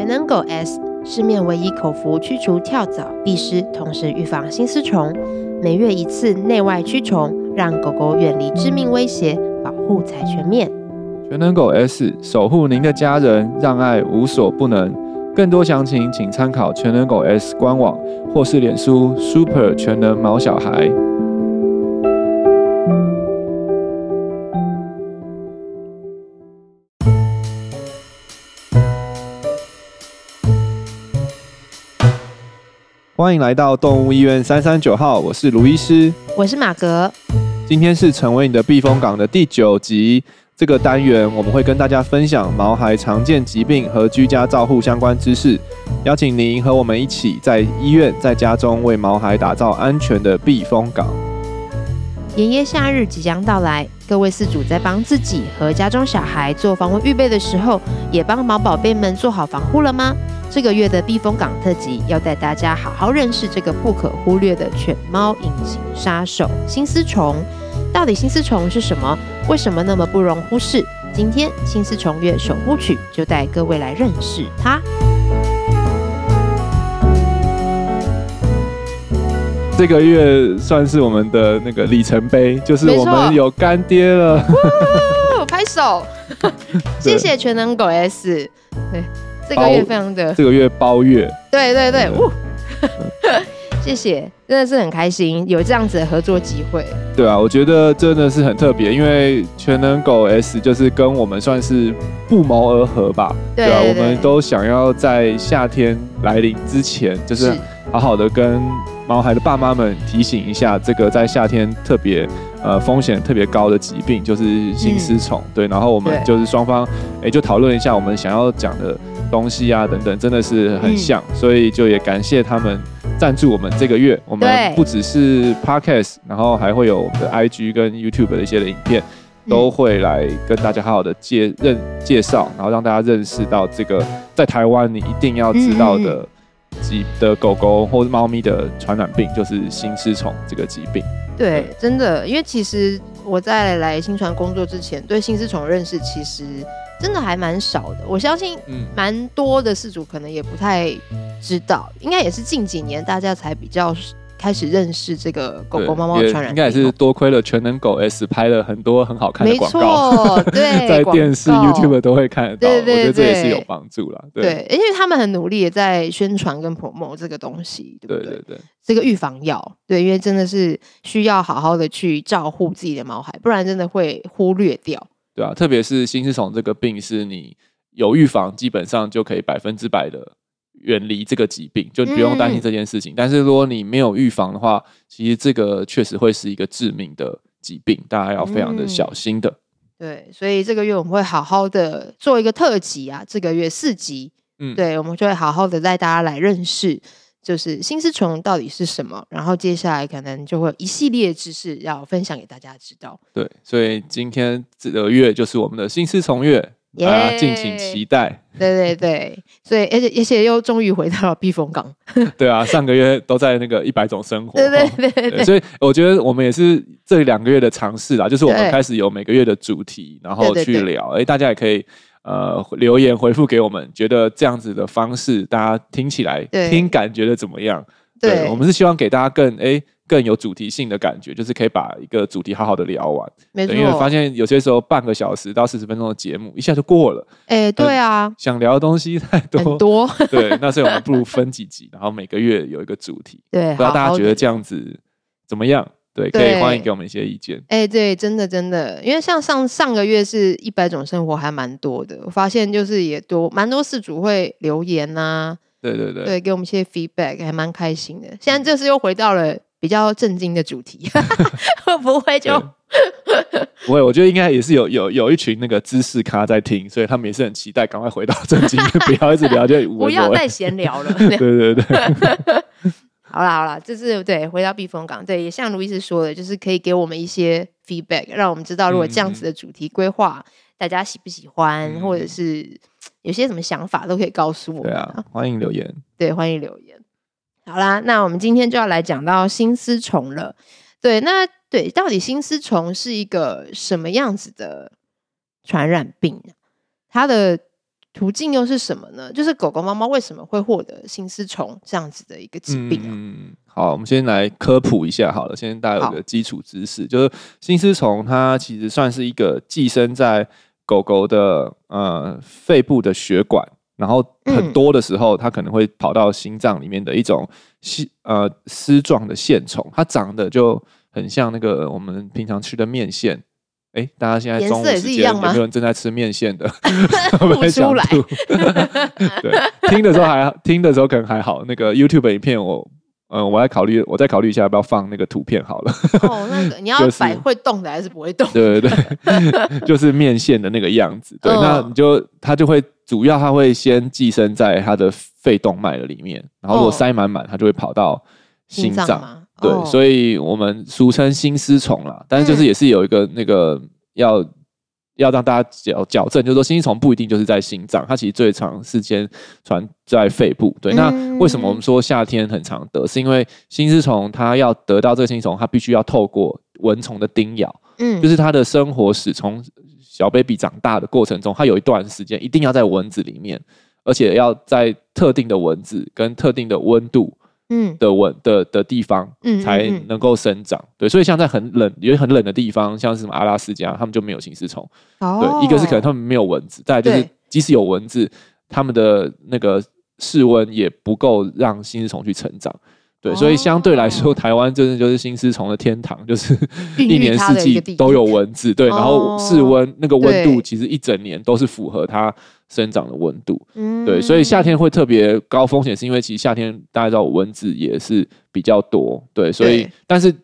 全能狗 S，市面唯一口服驱除跳蚤、壁虱，同时预防心丝虫，每月一次内外驱虫，让狗狗远离致命威胁，保护才全面。全能狗 S 守护您的家人，让爱无所不能。更多详情请参考全能狗 S 官网或是脸书 Super 全能毛小孩。欢迎来到动物医院三三九号，我是卢医师，我是马格。今天是成为你的避风港的第九集。这个单元我们会跟大家分享毛孩常见疾病和居家照护相关知识，邀请您和我们一起在医院、在家中为毛孩打造安全的避风港。炎炎夏日即将到来，各位饲主在帮自己和家中小孩做防蚊预备的时候，也帮毛宝贝们做好防护了吗？这个月的避风港特辑要带大家好好认识这个不可忽略的犬猫隐形杀手——心丝虫。到底心丝虫是什么？为什么那么不容忽视？今天心丝虫月守护曲就带各位来认识它。这个月算是我们的那个里程碑，就是我们有干爹了。拍手！谢谢全能狗 S。对。这个月非常的，这个月包月，对对对，呜，谢谢，真的是很开心有这样子的合作机会。对啊，我觉得真的是很特别，因为全能狗 S 就是跟我们算是不谋而合吧。对，对啊，我们都想要在夏天来临之前，就是好好的跟毛孩的爸妈们提醒一下，这个在夏天特别呃风险特别高的疾病就是心丝虫。嗯、对，然后我们就是双方哎就讨论一下我们想要讲的。东西啊，等等，真的是很像，嗯、所以就也感谢他们赞助我们这个月。我们不只是 Podcast，然后还会有我们的 IG 跟 YouTube 的一些的影片，都会来跟大家好好的介认介绍，然后让大家认识到这个在台湾你一定要知道的疾的狗狗或者猫咪的传染病，就是心丝虫这个疾病。对，真的，因为其实我在来新传工作之前，对心丝虫认识其实。真的还蛮少的，我相信，蛮多的事主可能也不太知道，应该也是近几年大家才比较开始认识这个狗狗、猫猫的传染病。应该也是多亏了全能狗 S 拍了很多很好看的广告，对，在电视、YouTube 都会看得到。对对对，我觉得这也是有帮助了。对，因为他们很努力也在宣传跟 promote 这个东西，对不对？对对对，这个预防药，对，因为真的是需要好好的去照顾自己的毛孩，不然真的会忽略掉。对啊，特别是心丝虫这个病，是你有预防，基本上就可以百分之百的远离这个疾病，就不用担心这件事情。嗯、但是如果你没有预防的话，其实这个确实会是一个致命的疾病，大家要非常的小心的。嗯、对，所以这个月我们会好好的做一个特辑啊，这个月四集，嗯，对，我们就会好好的带大家来认识。就是心丝虫到底是什么？然后接下来可能就会有一系列知识要分享给大家知道。对，所以今天这个月就是我们的心丝虫月，大家敬请期待。对对对，所以而且而且又终于回到了避风港。对啊，上个月都在那个一百种生活。对对对，对，对，所以我觉得我们也是这两个月的尝试啦，就是我们开始有每个月的主题，然后去聊。哎，大家也可以。呃，留言回复给我们，觉得这样子的方式，大家听起来听感觉的怎么样？对，对，我们是希望给大家更哎更有主题性的感觉，就是可以把一个主题好好的聊完。没错，因为发现有些时候半个小时到四十分钟的节目一下就过了。哎，对啊，想聊的东西太多，很多。对，那所以我们不如分几集，然后每个月有一个主题。对，不知道大家觉得这样子怎么样？对，可以欢迎给我们一些意见。哎、欸，对，真的真的，因为像上上个月是一百种生活，还蛮多的。我发现就是也多蛮多事主会留言呐、啊，对对对，对，给我们一些 feedback，还蛮开心的。现在这次又回到了比较震惊的主题，会不会就不会？我觉得应该也是有有有一群那个知识咖在听，所以他们也是很期待赶快回到正经，不要一直聊就不要再闲聊了。对对对。好啦好啦，这是对，回到避风港，对，也像卢医师说的，就是可以给我们一些 feedback，让我们知道如果这样子的主题规划，嗯、大家喜不喜欢，嗯、或者是有些什么想法，都可以告诉我们。对啊，欢迎留言。对，欢迎留言。好啦，那我们今天就要来讲到心丝虫了。对，那对，到底心丝虫是一个什么样子的传染病？它的途径又是什么呢？就是狗狗、猫猫为什么会获得心丝虫这样子的一个疾病啊？嗯，好，我们先来科普一下好了，先大家有个基础知识，就是心丝虫它其实算是一个寄生在狗狗的呃肺部的血管，然后很多的时候它可能会跑到心脏里面的一种丝呃丝状的线虫，它长得就很像那个我们平常吃的面线。哎，大家现在中午时间有没有人正在吃面线的？不出来。对，听的时候还听的时候可能还好。那个 YouTube 影片我，嗯、呃，我来考虑，我再考虑一下要不要放那个图片好了。哦，那个 你要摆会动的还是不会动？对对对，就是面线的那个样子。对，嗯、那你就它就会主要它会先寄生在它的肺动脉的里面，然后如果塞满满，它就会跑到心脏。对，哦、所以我们俗称心丝虫啦，但是就是也是有一个那个要、嗯、要让大家矫矫正，就是说心丝虫不一定就是在心脏，它其实最长时间传在肺部。对，嗯、那为什么我们说夏天很常得？是因为心丝虫它要得到这个心丝虫，它必须要透过蚊虫的叮咬，嗯，就是它的生活史从小 baby 长大的过程中，它有一段时间一定要在蚊子里面，而且要在特定的蚊子跟特定的温度。嗯的温的的地方，嗯，才能够生长。对，所以像在很冷，有很冷的地方，像是什么阿拉斯加，他们就没有心丝虫。哦，对，一个是可能他们没有蚊子，再来就是即使有蚊子，他们的那个室温也不够让心丝虫去成长。对，所以相对来说，台湾真的就是新丝虫的天堂，就是 一年四季都有蚊子。对，然后室温那个温度其实一整年都是符合它生长的温度。对，所以夏天会特别高风险，是因为其实夏天大家知道蚊子也是比较多。对，所以但是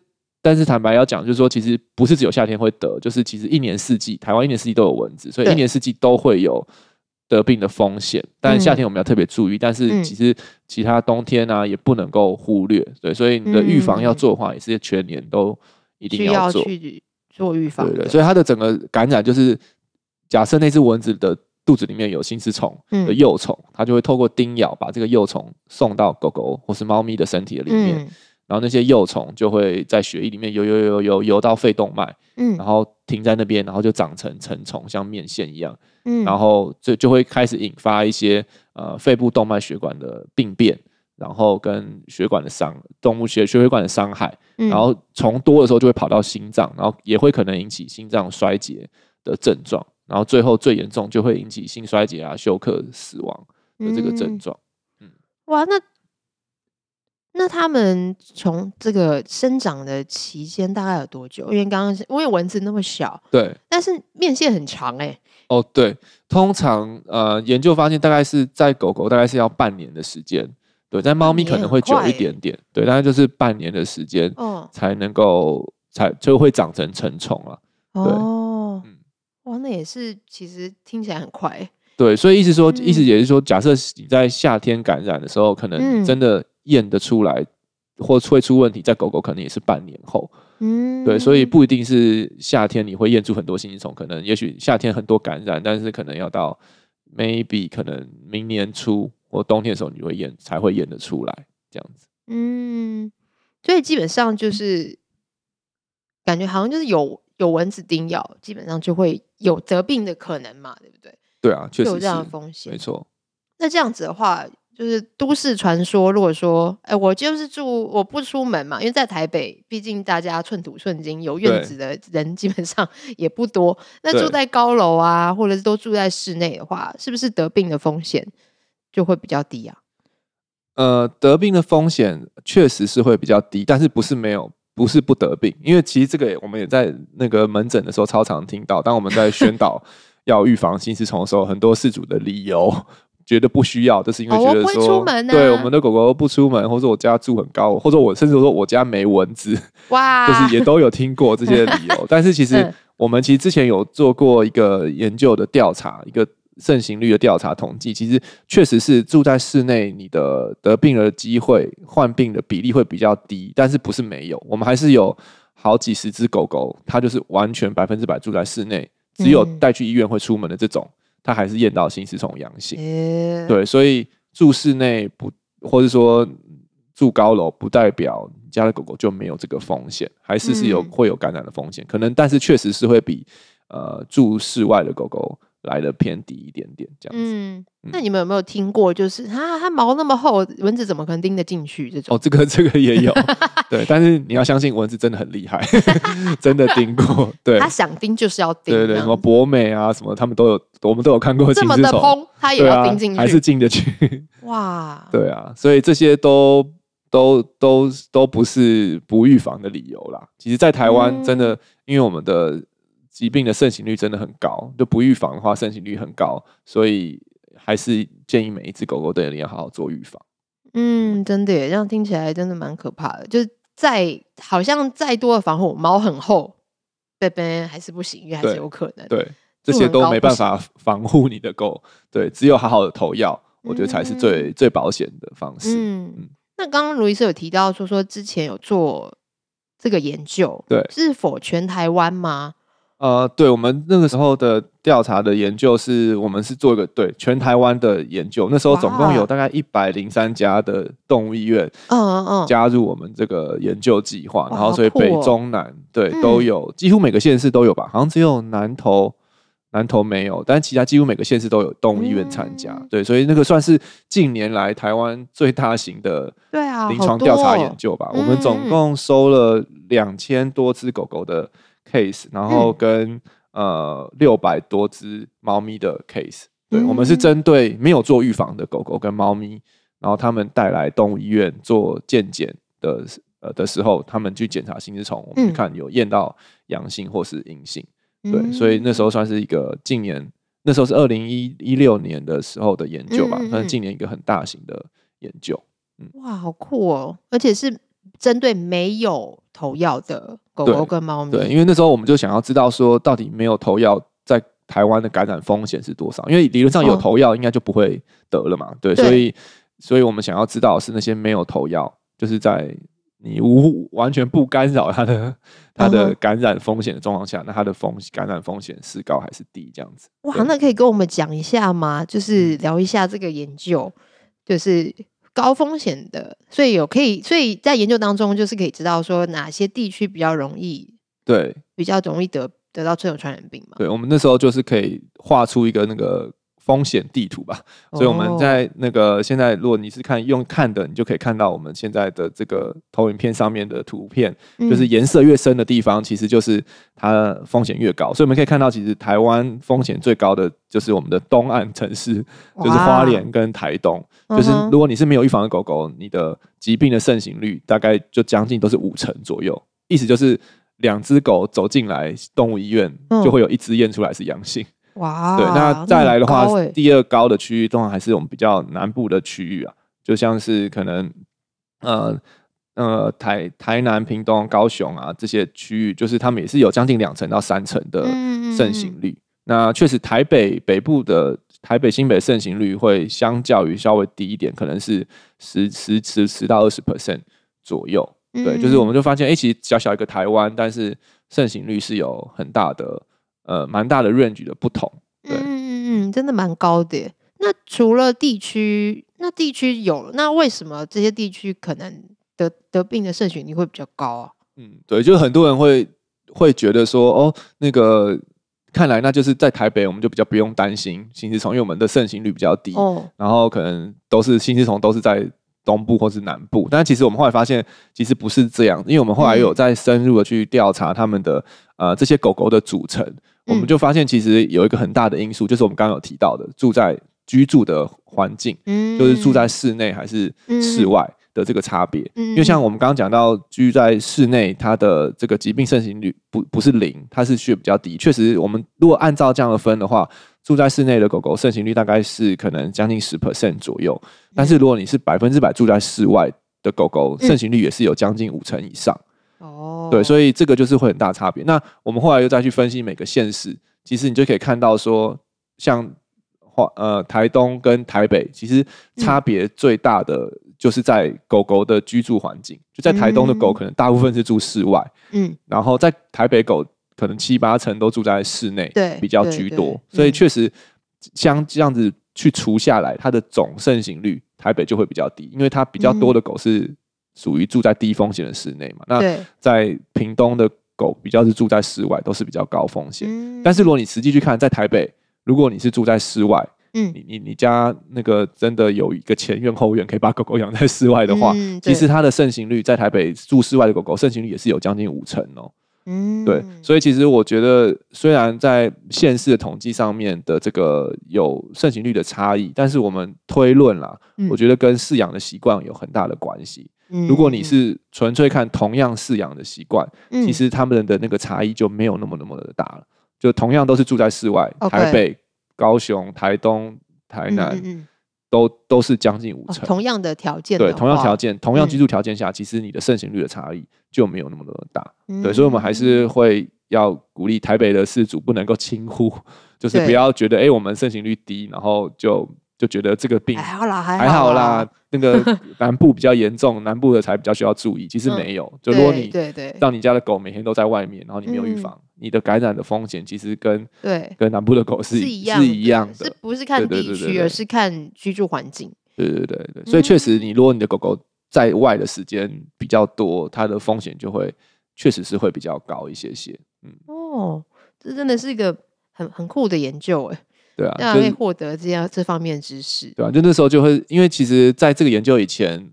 但是坦白要讲，就是说其实不是只有夏天会得，就是其实一年四季台湾一年四季都有蚊子，所以一年四季都会有。得病的风险，但夏天我们要特别注意。嗯、但是其实其他冬天呢、啊，也不能够忽略。对，所以你的预防要做的话，也是全年都一定要做。去做预防。对对，所以它的整个感染就是，假设那只蚊子的肚子里面有心丝虫的幼虫，嗯、它就会透过叮咬把这个幼虫送到狗狗或是猫咪的身体的里面。嗯然后那些幼虫就会在血液里面游游游游游到肺动脉，嗯，然后停在那边，然后就长成成虫，像面线一样，嗯，然后就就会开始引发一些呃肺部动脉血管的病变，然后跟血管的伤，动物血血血管的伤害，然后从多的时候就会跑到心脏，然后也会可能引起心脏衰竭的症状，然后最后最严重就会引起心衰竭啊、休克、死亡的这个症状，嗯，哇，那。那他们从这个生长的期间大概有多久？因为刚刚因为蚊子那么小，对，但是面线很长哎、欸。哦，对，通常呃研究发现大概是在狗狗大概是要半年的时间，对，在猫咪可能会久一点点，对，大概就是半年的时间，哦，才能够才就会长成成虫了。哦，嗯，哇，那也是其实听起来很快、欸。对，所以意思说，嗯、意思也是说，假设你在夏天感染的时候，可能真的。验得出来，或会出问题，在狗狗可能也是半年后。嗯，对，所以不一定是夏天你会验出很多心丝虫，可能也许夏天很多感染，但是可能要到 maybe 可能明年初或冬天的时候，你会验才会验得出来这样子。嗯，所以基本上就是感觉好像就是有有蚊子叮咬，基本上就会有得病的可能嘛，对不对？对啊，确实有这样的风险，没错。那这样子的话。就是都市传说，如果说，哎、欸，我就是住，我不出门嘛，因为在台北，毕竟大家寸土寸金，有院子的人基本上 也不多。那住在高楼啊，或者是都住在室内的话，是不是得病的风险就会比较低啊？呃，得病的风险确实是会比较低，但是不是没有，不是不得病，因为其实这个我们也在那个门诊的时候超常听到，当我们在宣导 要预防心丝虫的时候，很多事主的理由。觉得不需要，就是因为觉得说，对我们的狗狗不出门，或者我家住很高，或者我甚至说我家没蚊子，哇，就是也都有听过这些理由。但是其实我们其实之前有做过一个研究的调查，一个盛行率的调查统计，其实确实是住在室内，你的得病的机会、患病的比例会比较低，但是不是没有，我们还是有好几十只狗狗，它就是完全百分之百住在室内，只有带去医院会出门的这种。他还是验到心丝虫阳性，欸、对，所以住室内不，或者说住高楼，不代表你家的狗狗就没有这个风险，还是是有、嗯、会有感染的风险，可能，但是确实是会比呃住室外的狗狗来的偏低一点点这样子。嗯，那你们有没有听过，就是啊它毛那么厚，蚊子怎么可能叮得进去？这种哦，这个这个也有，对，但是你要相信蚊子真的很厉害，真的叮过。对，它想叮就是要叮。对对，什么博美啊，什么他们都有，我们都有看过。这么的蓬，它也要叮进去，还是进得去？哇，对啊，所以这些都都都都不是不预防的理由啦。其实，在台湾真的，因为我们的。疾病的盛行率真的很高，就不预防的话，盛行率很高，所以还是建议每一只狗狗都一定要好好做预防。嗯，真的耶，这样听起来真的蛮可怕的。就是再好像再多的防护，毛很厚，贝贝还是不行，因为还是有可能。对，对，这些都没办法防护你的狗。对，只有好好的投药，我觉得才是最、嗯、最保险的方式。嗯，嗯，那刚刚卢医师有提到说说之前有做这个研究，对，是否全台湾吗？呃，对，我们那个时候的调查的研究是，我们是做一个对全台湾的研究。那时候总共有大概一百零三家的动物医院，嗯嗯嗯，加入我们这个研究计划。然后，所以北中南对都有，几乎每个县市都有吧？好像只有南投南投没有，但其他几乎每个县市都有动物医院参加。对，所以那个算是近年来台湾最大型的对啊临床调查研究吧。我们总共收了两千多只狗狗的 case，然后跟、嗯、呃六百多只猫咪的 case，对、嗯、我们是针对没有做预防的狗狗跟猫咪，然后他们带来动物医院做健检的呃的时候，他们去检查心丝虫，我们看有验到阳性或是阴性，嗯、对，所以那时候算是一个近年，那时候是二零一一六年的时候的研究吧，算是近年一个很大型的研究。嗯，哇，好酷哦，而且是针对没有投药的。狗狗跟猫咪，对，因为那时候我们就想要知道说，到底没有投药在台湾的感染风险是多少？因为理论上有投药应该就不会得了嘛，对，所以，所以我们想要知道是那些没有投药，就是在你无完全不干扰它的它的感染风险的状况下，那它的风感染风险是高还是低？这样子。哇，那可以跟我们讲一下吗？就是聊一下这个研究，就是。高风险的，所以有可以，所以在研究当中，就是可以知道说哪些地区比较容易，对，比较容易得得到这种传染病嘛。对，我们那时候就是可以画出一个那个。风险地图吧，所以我们在那个现在，如果你是看用看的，你就可以看到我们现在的这个投影片上面的图片，就是颜色越深的地方，其实就是它风险越高。所以我们可以看到，其实台湾风险最高的就是我们的东岸城市，就是花莲跟台东。就是如果你是没有预防的狗狗，你的疾病的盛行率大概就将近都是五成左右。意思就是两只狗走进来动物医院，就会有一只验出来是阳性。哇，对，那再来的话，第二高的区域，通常还是我们比较南部的区域啊，就像是可能，呃呃，台台南、屏东、高雄啊这些区域，就是他们也是有将近两成到三成的盛行率。嗯嗯嗯，那确实，台北北部的台北新北盛行率会相较于稍微低一点，可能是十十十十到二十 percent 左右。对，就是我们就发现，哎、欸，其实小小一个台湾，但是盛行率是有很大的。呃，蛮大的 range 的不同，对，嗯嗯嗯，真的蛮高的。那除了地区，那地区有，那为什么这些地区可能得得病的盛行率会比较高啊？嗯，对，就很多人会会觉得说，哦，那个看来那就是在台北，我们就比较不用担心心丝虫，因为我们的盛行率比较低，哦，然后可能都是心丝虫都是在东部或是南部，但其实我们后来发现，其实不是这样，因为我们后来有在深入的去调查他们的呃这些狗狗的组成。我们就发现，其实有一个很大的因素，就是我们刚刚有提到的，住在居住的环境，就是住在室内还是室外的这个差别。因为像我们刚刚讲到，居在室内，它的这个疾病盛行率不不是零，它是血比较低。确实，我们如果按照这样的分的话，住在室内的狗狗盛行率大概是可能将近十 percent 左右。但是如果你是百分之百住在室外的狗狗，盛行率也是有将近五成以上。哦，对，所以这个就是会很大差别。那我们后来又再去分析每个县市，其实你就可以看到说，像华呃台东跟台北，其实差别最大的就是在狗狗的居住环境。就在台东的狗可能大部分是住室外，嗯，然后在台北狗可能七八成都住在室内，对，比较居多。所以确实像这样子去除下来，它的总盛行率台北就会比较低，因为它比较多的狗是。属于住在低风险的室内嘛？那在屏东的狗比较是住在室外，都是比较高风险。嗯、但是如果你实际去看，在台北，如果你是住在室外，嗯，你你你家那个真的有一个前院后院可以把狗狗养在室外的话，嗯、其实它的盛行率在台北住室外的狗狗盛行率也是有将近五成哦。嗯，对，所以其实我觉得，虽然在县市的统计上面的这个有盛行率的差异，但是我们推论啦，嗯、我觉得跟饲养的习惯有很大的关系。嗯、如果你是纯粹看同样饲养的习惯，嗯、其实他们的那个差异就没有那么那么的大了。就同样都是住在室外，嗯、台北、高雄、台东、台南。都都是将近五成，同样的条件，对，同样条件，同样居住条件下，其实你的盛行率的差异就没有那么的大，对，所以我们还是会要鼓励台北的饲主不能够轻忽，就是不要觉得哎，我们盛行率低，然后就就觉得这个病还好啦，还好啦，那个 南部比较严重，南部的才比较需要注意，其实没有，就如果你对对，让你家的狗每天都在外面，然后你没有预防。你的感染的风险其实跟对。跟南部的狗是是一样的，是不是看地区，而是看居住环境。对对对对，所以确实，你如果你的狗狗在外的时间比较多，它的风险就会确实是会比较高一些些。嗯，哦，这真的是一个很很酷的研究哎。对啊，大家可以获得这样这方面知识。对啊，就那时候就会，因为其实在这个研究以前。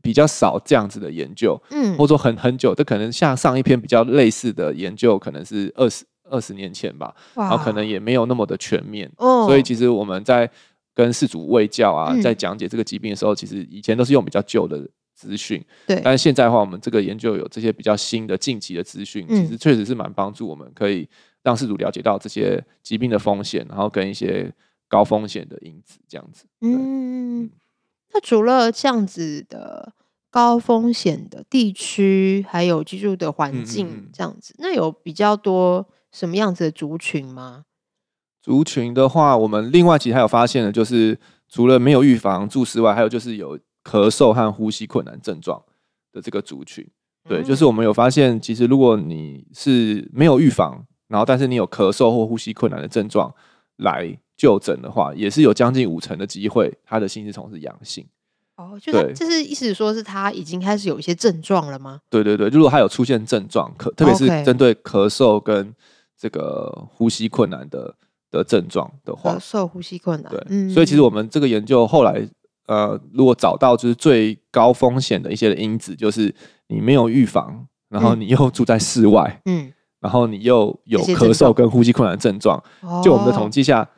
比较少这样子的研究，嗯，或者说很很久，这可能像上一篇比较类似的研究，可能是二十二十年前吧，然后可能也没有那么的全面，哦，所以其实我们在跟饲主卫教啊，嗯、在讲解这个疾病的时候，其实以前都是用比较旧的资讯，对，但是现在的话，我们这个研究有这些比较新的近期的资讯，嗯、其实确实是蛮帮助我们，可以让事主了解到这些疾病的风险，然后跟一些高风险的因子这样子，嗯。那除了这样子的高风险的地区，还有居住的环境这样子，嗯嗯，那有比较多什么样子的族群吗？族群的话，我们另外其实还有发现的，就是除了没有预防住室外，还有就是有咳嗽和呼吸困难症状的这个族群。对，嗯、就是我们有发现，其实如果你是没有预防，然后但是你有咳嗽或呼吸困难的症状来。就诊的话，也是有将近五成的机会，他的心丝虫是阳性。哦，就这是意思说是他已经开始有一些症状了吗？对对对，如果他有出现症状，可特别是针对咳嗽跟这个呼吸困难的的症状的话，咳嗽、呼吸困难，对，嗯、所以其实我们这个研究后来，呃，如果找到就是最高风险的一些的因子，就是你没有预防，然后你又住在室外，嗯，然后你又有咳嗽跟呼吸困难的症状，就我们的统计下。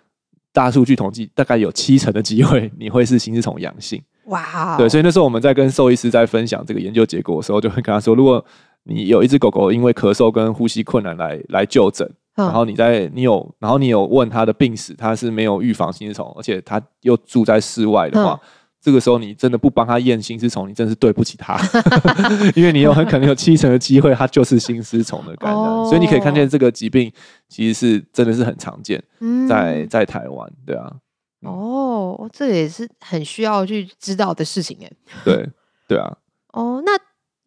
大数据统计，大概有七成的机会你会是心丝虫阳性。哇！对，所以那时候我们在跟兽医师在分享这个研究结果的时候，就会跟他说：如果你有一只狗狗因为咳嗽跟呼吸困难来来就诊，嗯、然后你在你有，然后你有问他的病史，他是没有预防心丝虫，而且他又住在室外的话。嗯这个时候你真的不帮他验心丝虫，你真是对不起他，因为你有很可能有七成的机会，它就是心丝虫的感染，哦、所以你可以看见这个疾病其实是真的是很常见，在在台湾，对啊，哦，这也是很需要去知道的事情哎，对对啊，哦，那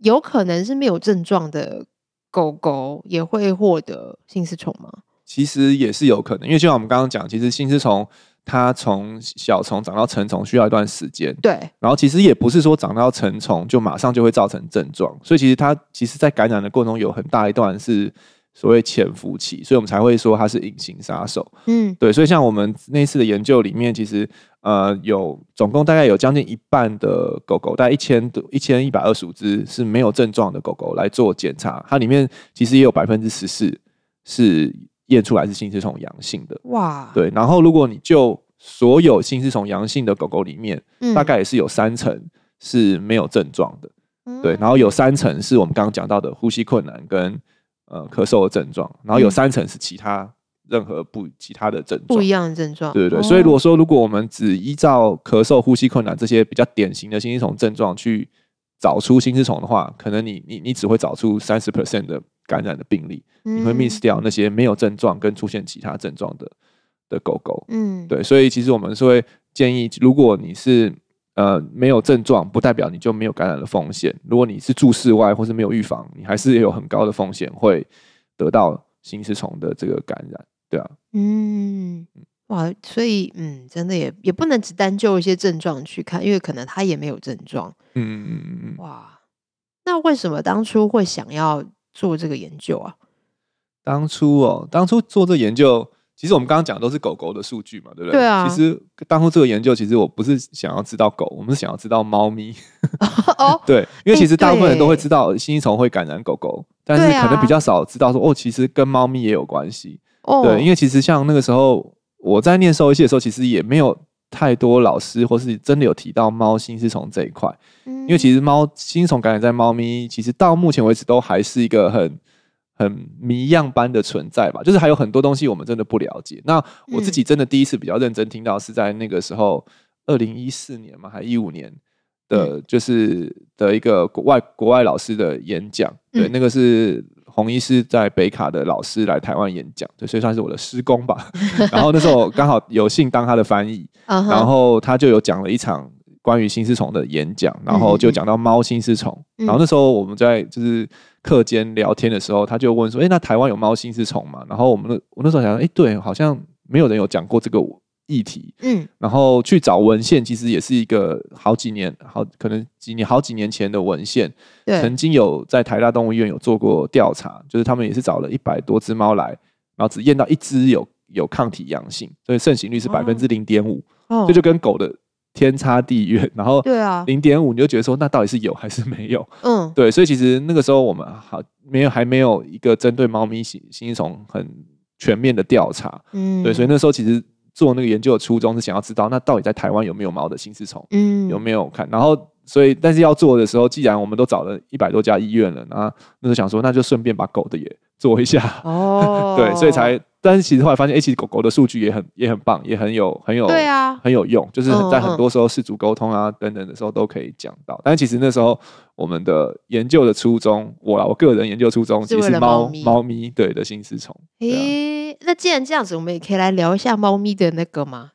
有可能是没有症状的狗狗也会获得心丝虫吗？其实也是有可能，因为就像我们刚刚讲，其实心丝虫。它从小虫长到成虫需要一段时间，对。然后其实也不是说长到成虫就马上就会造成症状，所以其实它其实在感染的过程中有很大一段是所谓潜伏期，所以我们才会说它是隐形杀手。嗯，对。所以像我们那次的研究里面，其实呃有总共大概有将近一半的狗狗，大概一千多一千一百二十五只是没有症状的狗狗来做检查，它里面其实也有百分之十四是。验出来是心丝虫阳性的哇，对，然后如果你就所有心丝虫阳性的狗狗里面，嗯、大概也是有三成是没有症状的，嗯、对，然后有三成是我们刚刚讲到的呼吸困难跟呃咳嗽的症状，然后有三成是其他任何不其他的症状，不一样的症状，对对对，哦、所以如果说如果我们只依照咳嗽、呼吸困难这些比较典型的心丝虫症状去找出心丝虫的话，可能你你你只会找出三十 percent 的。感染的病例，你会 miss 掉那些没有症状跟出现其他症状的的狗狗。嗯，对，所以其实我们是会建议，如果你是呃没有症状，不代表你就没有感染的风险。如果你是住室外或是没有预防，你还是有很高的风险会得到心丝虫的这个感染。对啊，嗯，哇，所以嗯，真的也也不能只单就一些症状去看，因为可能他也没有症状。嗯嗯嗯嗯嗯，哇，那为什么当初会想要做这个研究啊？当初哦，当初做这个研究，其实我们刚刚讲的都是狗狗的数据嘛，对不对？对啊。其实当初这个研究，其实我不是想要知道狗，我们是想要知道猫咪。哦。对，因为其实大部分人都会知道新丝虫会感染狗狗，但是可能比较少知道说哦，其实跟猫咪也有关系。哦。对，因为其实像那个时候我在念兽医系的时候，其实也没有太多老师或是真的有提到猫心丝虫这一块。嗯。因为其实猫新丝虫感染在猫咪，其实到目前为止都还是一个很。很谜样般的存在吧，就是还有很多东西我们真的不了解。那我自己真的第一次比较认真听到是在那个时候，二零一四年嘛，还一五年的，就是的一个国外国外老师的演讲。对，那个是洪医师在北卡的老师来台湾演讲，对，所以算是我的师公吧。然后那时候刚好有幸当他的翻译，然后他就有讲了一场关于新丝虫的演讲，然后就讲到猫新丝虫。然后那时候我们在就是。课间聊天的时候，他就问说：“哎、欸，那台湾有猫新丝虫吗？”然后我们那我那时候想说：“哎、欸，对，好像没有人有讲过这个议题。”嗯，然后去找文献，其实也是一个好几年，好可能几年好几年前的文献。对，曾经有在台大动物医院有做过调查，就是他们也是找了一百多只猫来，然后只验到一只有有抗体阳性，所以盛行率是百分之零点五，这就跟狗的。天差地远，然后对啊，零点五你就觉得说，那到底是有还是没有？嗯，对，所以其实那个时候我们好没有还没有一个针对猫咪新新丝虫很全面的调查，嗯，对，所以那时候其实做那个研究的初衷是想要知道，那到底在台湾有没有猫的心丝虫？嗯，有没有看？然后所以但是要做的时候，既然我们都找了一百多家医院了，那那就想说，那就顺便把狗的也做一下，哦，对，所以才。但是其实后来发现，哎，其实狗狗的数据也很也很棒，也很有很有对啊，很有用，就是在很多时候事主沟通啊等等的时候都可以讲到。但其实那时候我们的研究的初衷，我我个人研究初衷其实是猫猫咪对的心丝虫。诶，那既然这样子，我们也可以来聊一下猫咪的那个嘛，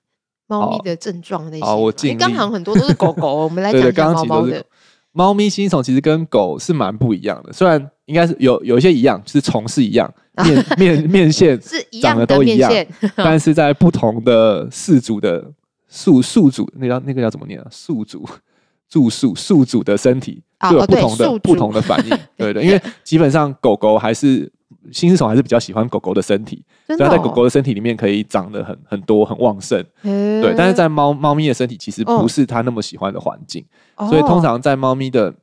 猫咪的症状那些。哦，我尽力。刚好很多都是狗狗，我们来讲讲猫猫的。猫咪新丝虫其实跟狗是蛮不一样的，虽然应该是有有一些一样，就是虫是一样。面面 面线长得都一样，但是在不同的饲主的宿宿主，那叫那个叫怎么念啊？宿主住宿宿主的身体就有不同的不同的反应。对的，因为基本上狗狗还是新丝虫还是比较喜欢狗狗的身体，所以在狗狗的身体里面可以长得很很多很旺盛。对，但是在猫猫咪的身体其实不是它那么喜欢的环境，所以通常在猫咪的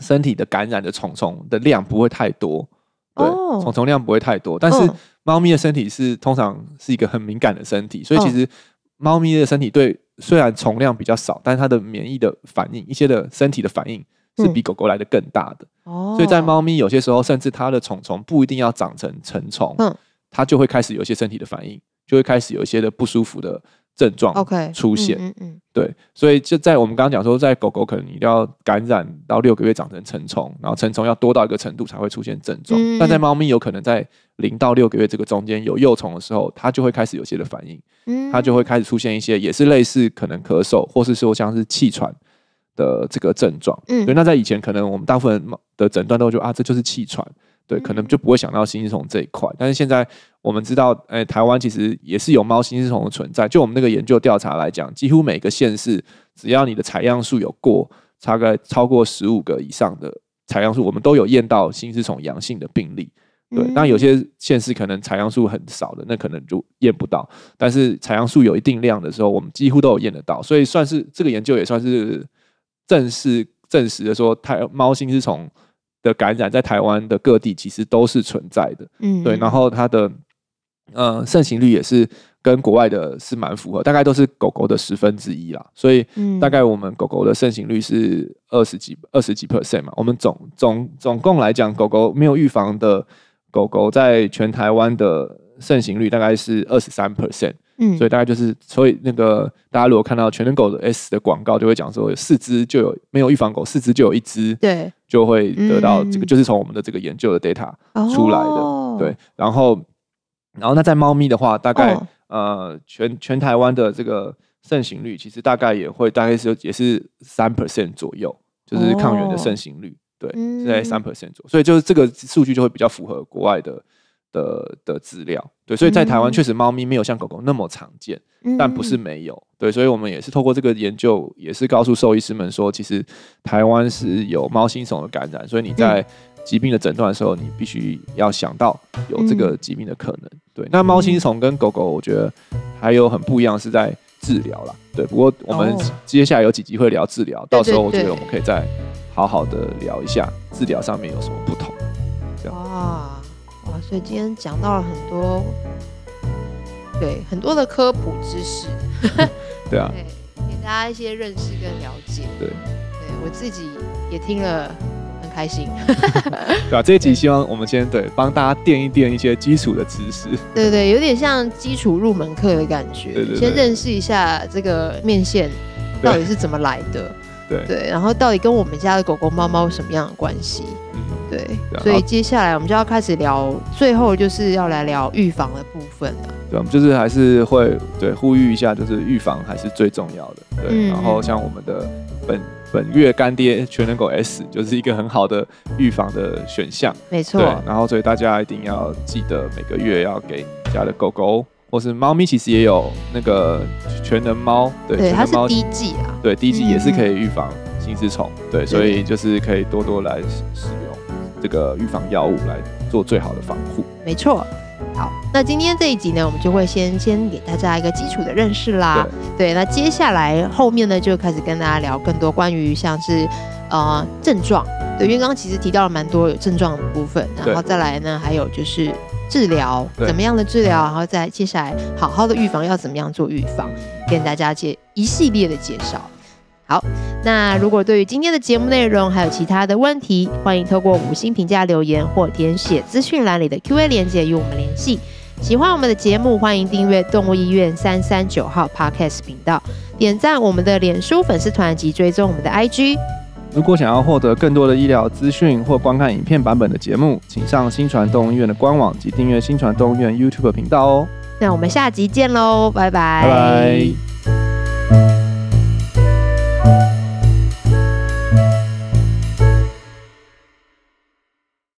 身体的感染的虫虫的量不会太多。对，虫虫量不会太多，但是猫咪的身体是通常是一个很敏感的身体，所以其实猫咪的身体对虽然虫量比较少，但是它的免疫的反应，一些的身体的反应是比狗狗来的更大的。哦，所以在猫咪有些时候，甚至它的虫虫不一定要长成成虫，它就会开始有一些身体的反应，就会开始有一些的不舒服的。症状出现，嗯嗯，对，所以就在我们刚刚讲说，在狗狗可能一定要感染到六个月长成成虫，然后成虫要多到一个程度才会出现症状，但在猫咪有可能在零到六个月这个中间有幼虫的时候，它就会开始有些的反应，它就会开始出现一些也是类似可能咳嗽，或是说像是气喘的这个症状，嗯，对那在以前可能我们大部分的诊断都说啊，这就是气喘。对，可能就不会想到新丝虫这一块，但是现在我们知道，哎，台湾其实也是有猫新丝虫的存在。就我们那个研究调查来讲，几乎每个县市，只要你的采样数有过，大概超过十五个以上的采样数，我们都有验到新丝虫阳性的病例。对，那有些县市可能采样数很少的，那可能就验不到。但是采样数有一定量的时候，我们几乎都有验得到，所以算是这个研究也算是正式证实的说，台猫星是从。的感染在台湾的各地其实都是存在的，嗯，对，然后它的呃盛行率也是跟国外的是蛮符合，大概都是狗狗的十分之一啦，所以大概我们狗狗的盛行率是二十几二十几 percent 嘛，我们总总总共来讲，狗狗没有预防的狗狗在全台湾的盛行率大概是二十三 percent。嗯，所以大概就是，所以那个大家如果看到全能狗的 S 的广告，就会讲说有四只就有没有预防狗，四只就有一只，对，就会得到这个，就是从我们的这个研究的 data 出来的，对。然后，然后那在猫咪的话，大概呃全全台湾的这个盛行率，其实大概也会大概是也是三 percent 左右，就是抗原的盛行率，对，是在三 percent 左右。所以就是这个数据就会比较符合国外的。的的资料，对，所以在台湾确实猫咪没有像狗狗那么常见，嗯、但不是没有，对，所以我们也是透过这个研究，也是告诉兽医师们说，其实台湾是有猫新虫的感染，所以你在疾病的诊断的时候，你必须要想到有这个疾病的可能。嗯、对，那猫心虫跟狗狗，我觉得还有很不一样，是在治疗啦。对，不过我们接下来有几集会聊治疗，哦、到时候我觉得我们可以再好好的聊一下治疗上面有什么不同。这样。哇哇，所以今天讲到了很多，对，很多的科普知识。对啊。对，给大家一些认识跟了解。对。对，我自己也听了很。开心，对啊，这一集希望我们先对帮大家垫一垫一些基础的知识，对对对，有点像基础入门课的感觉，对对对，先认识一下这个面线到底是怎么来的，对对，然后到底跟我们家的狗狗猫猫有什么样的关系，嗯，对，对，所以接下来我们就要开始聊，最后就是要来聊预防的部分了，对，我们就是还是会对呼吁一下，就是预防还是最重要的，对，嗯，然后像我们的本。本月干爹全能狗 S 就是一个很好的预防的选项，没错。然后所以大家一定要记得每个月要给家的狗狗或是猫咪，其实也有那个全能猫，对，对，它是滴剂啊，对，滴剂也是可以预防心丝虫，对，所以就是可以多多来使用这个预防药物来做最好的防护，没错。好，那今天这一集呢，我们就会先先给大家一个基础的认识啦。对，对，那接下来后面呢，就开始跟大家聊更多关于像是呃症状。对，因为刚刚其实提到了蛮多有症状的部分，然后再来呢，还有就是治疗，怎么样的治疗，然后再接下来好好的预防要怎么样做预防，跟大家介一系列的介绍。好，那如果对于今天的节目内容还有其他的问题，欢迎透过五星评价留言或填写资讯栏里的 Q&A 连接与我们联系。喜欢我们的节目，欢迎订阅动物医院三三九号 Podcast 频道，点赞我们的脸书粉丝团及追踪我们的 IG。如果想要获得更多的医疗资讯或观看影片版本的节目，请上新传动物医院的官网及订阅新传动物医院 YouTube 频道哦。那我们下集见喽，拜拜。拜拜。